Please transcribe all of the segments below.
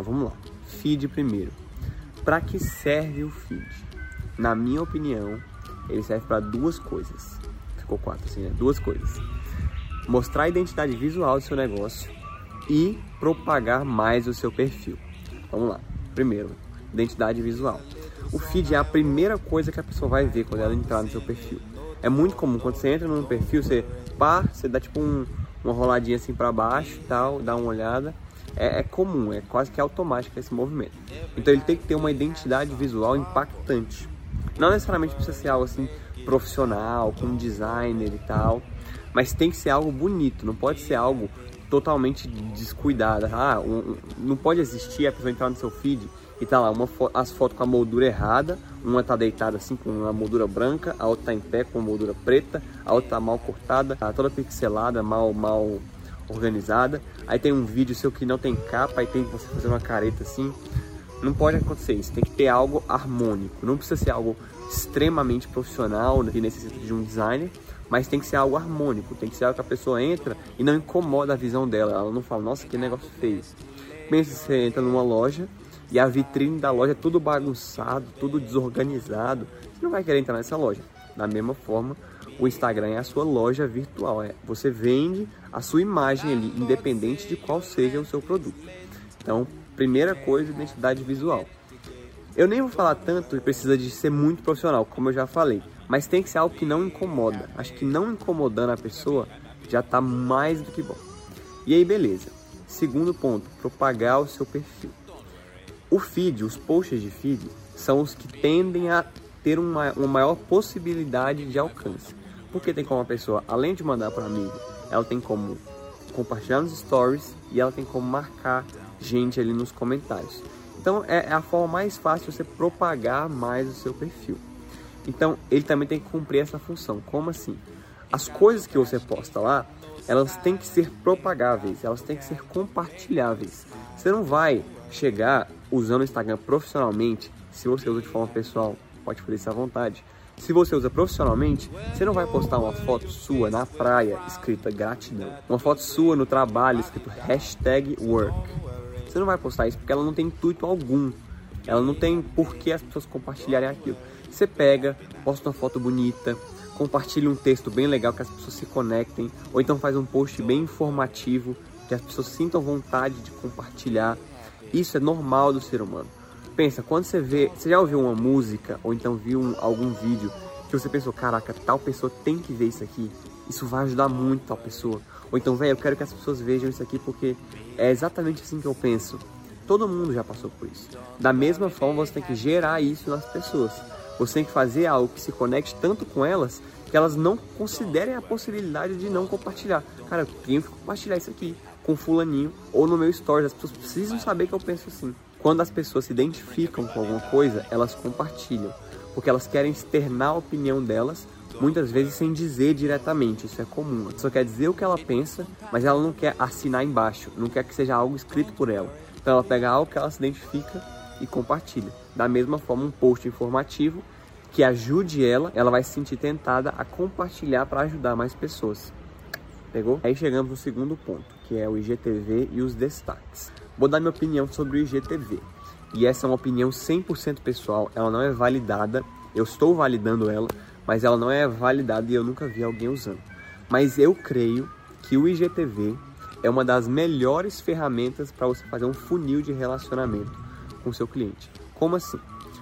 Então vamos lá. Feed primeiro. Para que serve o feed? Na minha opinião, ele serve para duas coisas. Ficou quatro assim, né? Duas coisas. Mostrar a identidade visual do seu negócio e propagar mais o seu perfil. Vamos lá. Primeiro, identidade visual. O feed é a primeira coisa que a pessoa vai ver quando ela entrar no seu perfil. É muito comum quando você entra no perfil, você pá, você dá tipo um, uma roladinha assim para baixo e tal, dá uma olhada. É, é, comum, é quase que automático esse movimento. Então ele tem que ter uma identidade visual impactante. Não necessariamente precisa ser algo assim profissional, com designer e tal, mas tem que ser algo bonito, não pode ser algo totalmente descuidado. Ah, um, não pode existir a pessoa entrar no seu feed e tá lá uma fo as fotos com a moldura errada, uma tá deitada assim com uma moldura branca, a outra tá em pé com uma moldura preta, a outra tá mal cortada, tá toda pixelada, mal mal organizada. Aí tem um vídeo seu que não tem capa, aí tem você fazer uma careta assim. Não pode acontecer isso, tem que ter algo harmônico. Não precisa ser algo extremamente profissional, que necessita de um designer, mas tem que ser algo harmônico, tem que ser algo que a pessoa entra e não incomoda a visão dela. Ela não fala, nossa, que negócio feio. Pensa você entra numa loja e a vitrine da loja é tudo bagunçado, tudo desorganizado, você não vai querer entrar nessa loja. Da mesma forma, o Instagram é a sua loja virtual, é você vende a sua imagem ali, independente de qual seja o seu produto. Então, primeira coisa, identidade visual. Eu nem vou falar tanto e precisa de ser muito profissional, como eu já falei, mas tem que ser algo que não incomoda. Acho que não incomodando a pessoa já está mais do que bom. E aí, beleza. Segundo ponto, propagar o seu perfil. O feed, os posts de feed, são os que tendem a ter uma, uma maior possibilidade de alcance. Porque tem como a pessoa, além de mandar para amigo, ela tem como compartilhar nos stories e ela tem como marcar gente ali nos comentários. Então é, é a forma mais fácil de você propagar mais o seu perfil. Então ele também tem que cumprir essa função. Como assim? As coisas que você posta lá, elas têm que ser propagáveis, elas têm que ser compartilháveis. Você não vai chegar usando o Instagram profissionalmente, se você usa de forma pessoal, pode fazer isso à vontade. Se você usa profissionalmente, você não vai postar uma foto sua na praia escrita gratidão, uma foto sua no trabalho escrito hashtag work. Você não vai postar isso porque ela não tem intuito algum. Ela não tem por que as pessoas compartilharem aquilo. Você pega, posta uma foto bonita, compartilha um texto bem legal que as pessoas se conectem, ou então faz um post bem informativo que as pessoas sintam vontade de compartilhar. Isso é normal do ser humano. Pensa, quando você vê, você já ouviu uma música ou então viu um, algum vídeo que você pensou, caraca, tal pessoa tem que ver isso aqui. Isso vai ajudar muito tal pessoa. Ou então, velho, eu quero que as pessoas vejam isso aqui porque é exatamente assim que eu penso. Todo mundo já passou por isso. Da mesma forma, você tem que gerar isso nas pessoas. Você tem que fazer algo que se conecte tanto com elas que elas não considerem a possibilidade de não compartilhar. Cara, eu tenho que compartilhar isso aqui com fulaninho ou no meu stories. As pessoas precisam saber que eu penso assim. Quando as pessoas se identificam com alguma coisa, elas compartilham, porque elas querem externar a opinião delas, muitas vezes sem dizer diretamente. Isso é comum. A pessoa quer dizer o que ela pensa, mas ela não quer assinar embaixo, não quer que seja algo escrito por ela. Então ela pega algo que ela se identifica e compartilha. Da mesma forma, um post informativo que ajude ela, ela vai se sentir tentada a compartilhar para ajudar mais pessoas. Pegou? Aí chegamos no segundo ponto, que é o IGTV e os destaques. Vou dar minha opinião sobre o IGTV. E essa é uma opinião 100% pessoal, ela não é validada, eu estou validando ela, mas ela não é validada e eu nunca vi alguém usando. Mas eu creio que o IGTV é uma das melhores ferramentas para você fazer um funil de relacionamento com seu cliente. Como assim?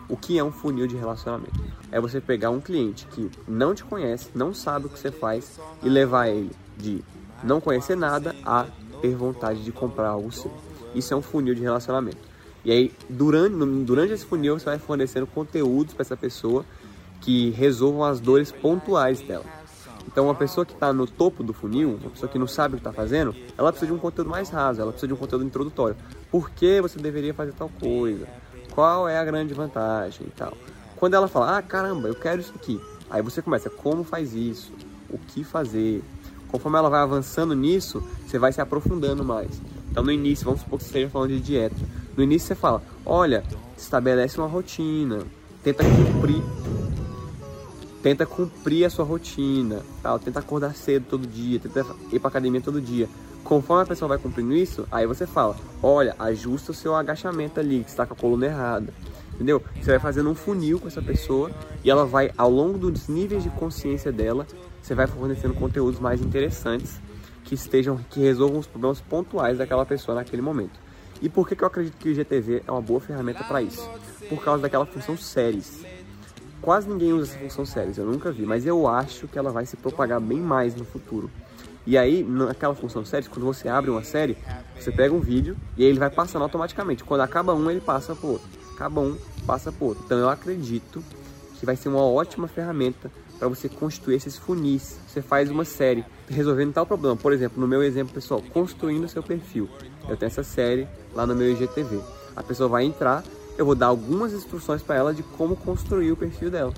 O que é um funil de relacionamento? É você pegar um cliente que não te conhece, não sabe o que você faz e levar ele de não conhecer nada a ter vontade de comprar algo seu. Isso é um funil de relacionamento. E aí, durante, durante esse funil, você vai fornecendo conteúdos para essa pessoa que resolvam as dores pontuais dela. Então, uma pessoa que está no topo do funil, uma pessoa que não sabe o que está fazendo, ela precisa de um conteúdo mais raso, ela precisa de um conteúdo introdutório. Por que você deveria fazer tal coisa? Qual é a grande vantagem e tal? Quando ela fala, ah, caramba, eu quero isso aqui. Aí você começa, como faz isso? O que fazer? Conforme ela vai avançando nisso, você vai se aprofundando mais. Então, no início, vamos supor que você esteja falando de dieta. No início, você fala: olha, estabelece uma rotina, tenta cumprir. Tenta cumprir a sua rotina, tal, tenta acordar cedo todo dia, tenta ir para academia todo dia. Conforme a pessoa vai cumprindo isso, aí você fala, olha, ajusta o seu agachamento ali, que está com a coluna errada. Entendeu? Você vai fazendo um funil com essa pessoa e ela vai, ao longo dos níveis de consciência dela, você vai fornecendo conteúdos mais interessantes que estejam, que resolvam os problemas pontuais daquela pessoa naquele momento. E por que, que eu acredito que o IGTV é uma boa ferramenta para isso? Por causa daquela função séries. Quase ninguém usa essa função séries, eu nunca vi, mas eu acho que ela vai se propagar bem mais no futuro. E aí, naquela função séries, quando você abre uma série, você pega um vídeo e ele vai passando automaticamente. Quando acaba um, ele passa pro outro. Acaba um, passa pro outro. Então eu acredito que vai ser uma ótima ferramenta para você construir esses funis. Você faz uma série resolvendo tal problema. Por exemplo, no meu exemplo pessoal, construindo seu perfil. Eu tenho essa série lá no meu IGTV. A pessoa vai entrar, eu vou dar algumas instruções para ela de como construir o perfil dela.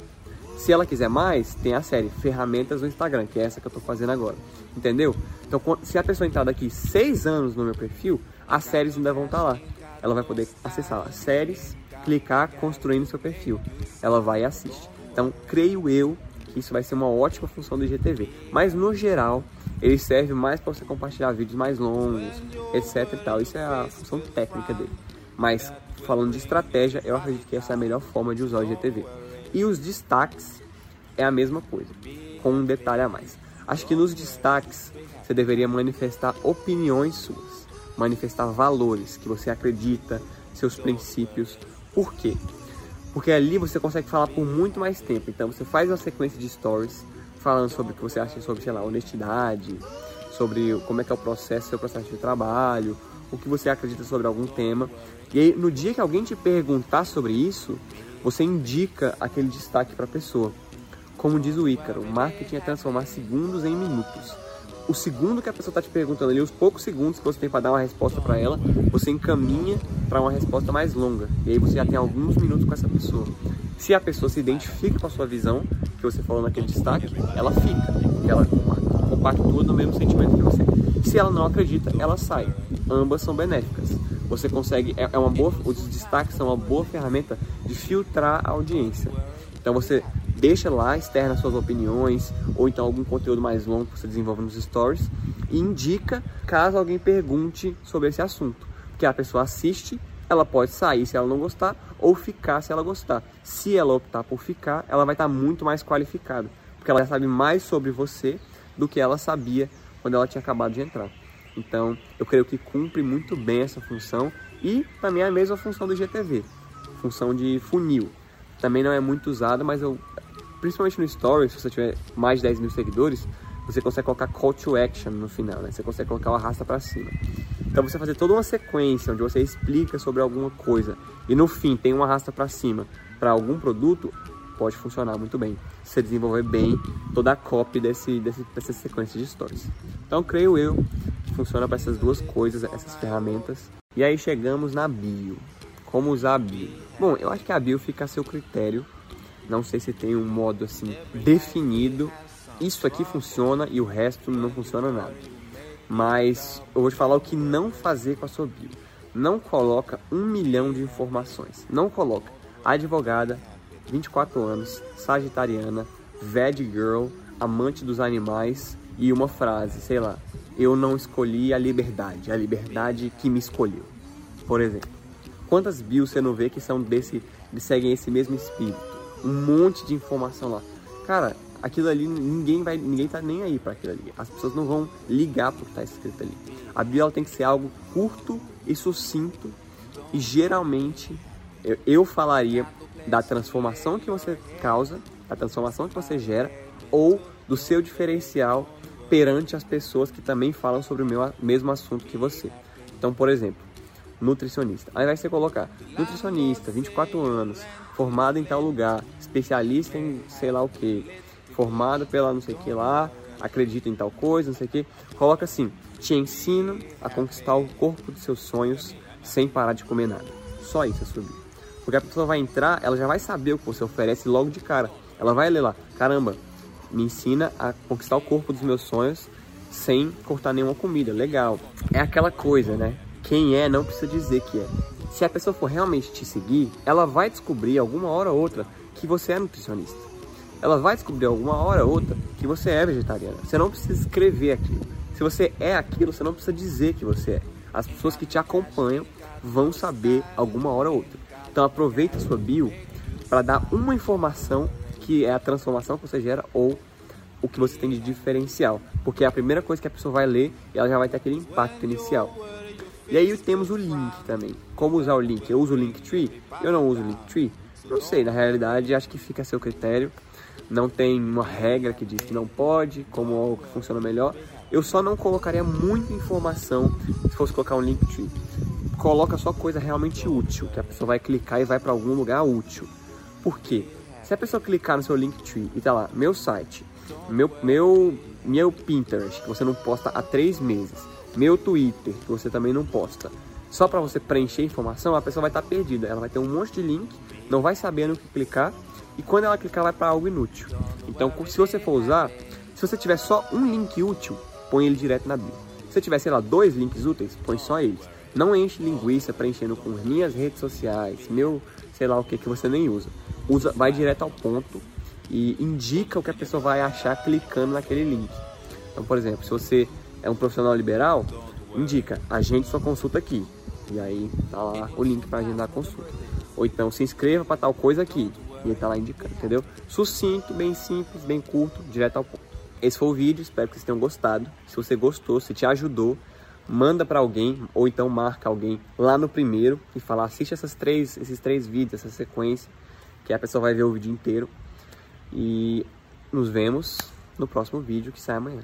Se ela quiser mais, tem a série Ferramentas no Instagram, que é essa que eu estou fazendo agora. Entendeu? Então, se a pessoa entrar daqui seis anos no meu perfil, as séries ainda vão estar tá lá. Ela vai poder acessar as séries, clicar, construindo seu perfil. Ela vai e assiste. Então, creio eu isso vai ser uma ótima função do IGTV. Mas, no geral, ele serve mais para você compartilhar vídeos mais longos, etc e tal. Isso é a função técnica dele. Mas, falando de estratégia, eu acredito que essa é a melhor forma de usar o IGTV. E os destaques é a mesma coisa, com um detalhe a mais. Acho que nos destaques você deveria manifestar opiniões suas, manifestar valores que você acredita, seus princípios. Por quê? Porque ali você consegue falar por muito mais tempo. Então você faz uma sequência de stories falando sobre o que você acha sobre, sei lá, honestidade, sobre como é que é o processo, seu processo de trabalho, o que você acredita sobre algum tema. E aí, no dia que alguém te perguntar sobre isso, você indica aquele destaque para a pessoa. Como diz o Ícaro, marketing é transformar segundos em minutos. O segundo que a pessoa está te perguntando ali, os poucos segundos que você tem para dar uma resposta para ela, você encaminha para uma resposta mais longa. E aí você já tem alguns minutos com essa pessoa. Se a pessoa se identifica com a sua visão, que você falou naquele destaque, ela fica, ela compactua no mesmo sentimento que você. Se ela não acredita, ela sai. Ambas são benéficas você consegue, é, é uma boa, os destaques são uma boa ferramenta de filtrar a audiência. Então você deixa lá, externa suas opiniões, ou então algum conteúdo mais longo que você desenvolve nos stories, e indica caso alguém pergunte sobre esse assunto. Porque a pessoa assiste, ela pode sair se ela não gostar, ou ficar se ela gostar. Se ela optar por ficar, ela vai estar muito mais qualificada, porque ela sabe mais sobre você do que ela sabia quando ela tinha acabado de entrar. Então, eu creio que cumpre muito bem essa função e também é a mesma função do GTV, função de funil. Também não é muito usada, mas eu, principalmente no Stories, se você tiver mais de 10 mil seguidores, você consegue colocar call to action no final, né? Você consegue colocar o arrasta para cima. Então você fazer toda uma sequência onde você explica sobre alguma coisa e no fim tem um arrasta para cima para algum produto, pode funcionar muito bem. Se você desenvolver bem toda a copy desse, desse, dessa sequência de stories. Então creio eu funciona para essas duas coisas, essas ferramentas. E aí chegamos na bio. Como usar a bio? Bom, eu acho que a bio fica a seu critério. Não sei se tem um modo assim definido. Isso aqui funciona e o resto não funciona nada. Mas eu vou te falar o que não fazer com a sua bio. Não coloca um milhão de informações. Não coloca advogada, 24 anos, sagitariana, veg girl, amante dos animais e uma frase, sei lá, eu não escolhi a liberdade, a liberdade que me escolheu. Por exemplo, quantas bios você não vê que são desse, que seguem esse mesmo espírito? Um monte de informação lá. Cara, aquilo ali ninguém vai, ninguém tá nem aí para aquilo ali. As pessoas não vão ligar pro que tá escrito ali. A bio tem que ser algo curto e sucinto e geralmente eu, eu falaria da transformação que você causa, da transformação que você gera ou do seu diferencial perante as pessoas que também falam sobre o meu, mesmo assunto que você. Então, por exemplo, nutricionista. Aí vai você colocar nutricionista, 24 anos, formado em tal lugar, especialista em sei lá o que, formado pela não sei o que lá, acredita em tal coisa, não sei o que. Coloca assim: te ensino a conquistar o corpo dos seus sonhos sem parar de comer nada. Só isso é subir. Porque a pessoa vai entrar, ela já vai saber o que você oferece logo de cara. Ela vai ler lá: caramba, me ensina a conquistar o corpo dos meus sonhos sem cortar nenhuma comida. Legal. É aquela coisa, né? Quem é não precisa dizer que é. Se a pessoa for realmente te seguir, ela vai descobrir alguma hora ou outra que você é nutricionista. Ela vai descobrir alguma hora ou outra que você é vegetariana. Você não precisa escrever aquilo. Se você é aquilo, você não precisa dizer que você é. As pessoas que te acompanham vão saber alguma hora ou outra. Então aproveita a sua bio para dar uma informação que é a transformação que você gera ou o que você tem de diferencial, porque é a primeira coisa que a pessoa vai ler e ela já vai ter aquele impacto inicial. E aí temos o link também. Como usar o link? Eu uso o Linktree? Eu não uso o Linktree? Não sei, na realidade acho que fica a seu critério. Não tem uma regra que diz que não pode, como que funciona melhor. Eu só não colocaria muita informação se fosse colocar um Linktree. Coloca só coisa realmente útil, que a pessoa vai clicar e vai para algum lugar útil. Por quê? Se a pessoa clicar no seu Linktree e tá lá, meu site, meu, meu, meu Pinterest, que você não posta há três meses, meu Twitter, que você também não posta, só para você preencher informação, a pessoa vai estar tá perdida. Ela vai ter um monte de link, não vai saber no que clicar, e quando ela clicar, vai para algo inútil. Então, se você for usar, se você tiver só um link útil, põe ele direto na bio. Se você tiver, sei lá, dois links úteis, põe só eles. Não enche linguiça preenchendo com minhas redes sociais, meu, sei lá o que que você nem usa. Usa, vai direto ao ponto e indica o que a pessoa vai achar clicando naquele link. Então, por exemplo, se você é um profissional liberal, indica, agende sua consulta aqui. E aí tá lá o link para agendar a consulta. Ou então se inscreva para tal coisa aqui. E ele tá lá indicando, entendeu? Sucinto, bem simples, bem curto, direto ao ponto. Esse foi o vídeo, espero que vocês tenham gostado. Se você gostou, se te ajudou, manda para alguém ou então marca alguém lá no primeiro e fala assiste essas três, esses três vídeos, essa sequência, que a pessoa vai ver o vídeo inteiro. E nos vemos no próximo vídeo que sai amanhã.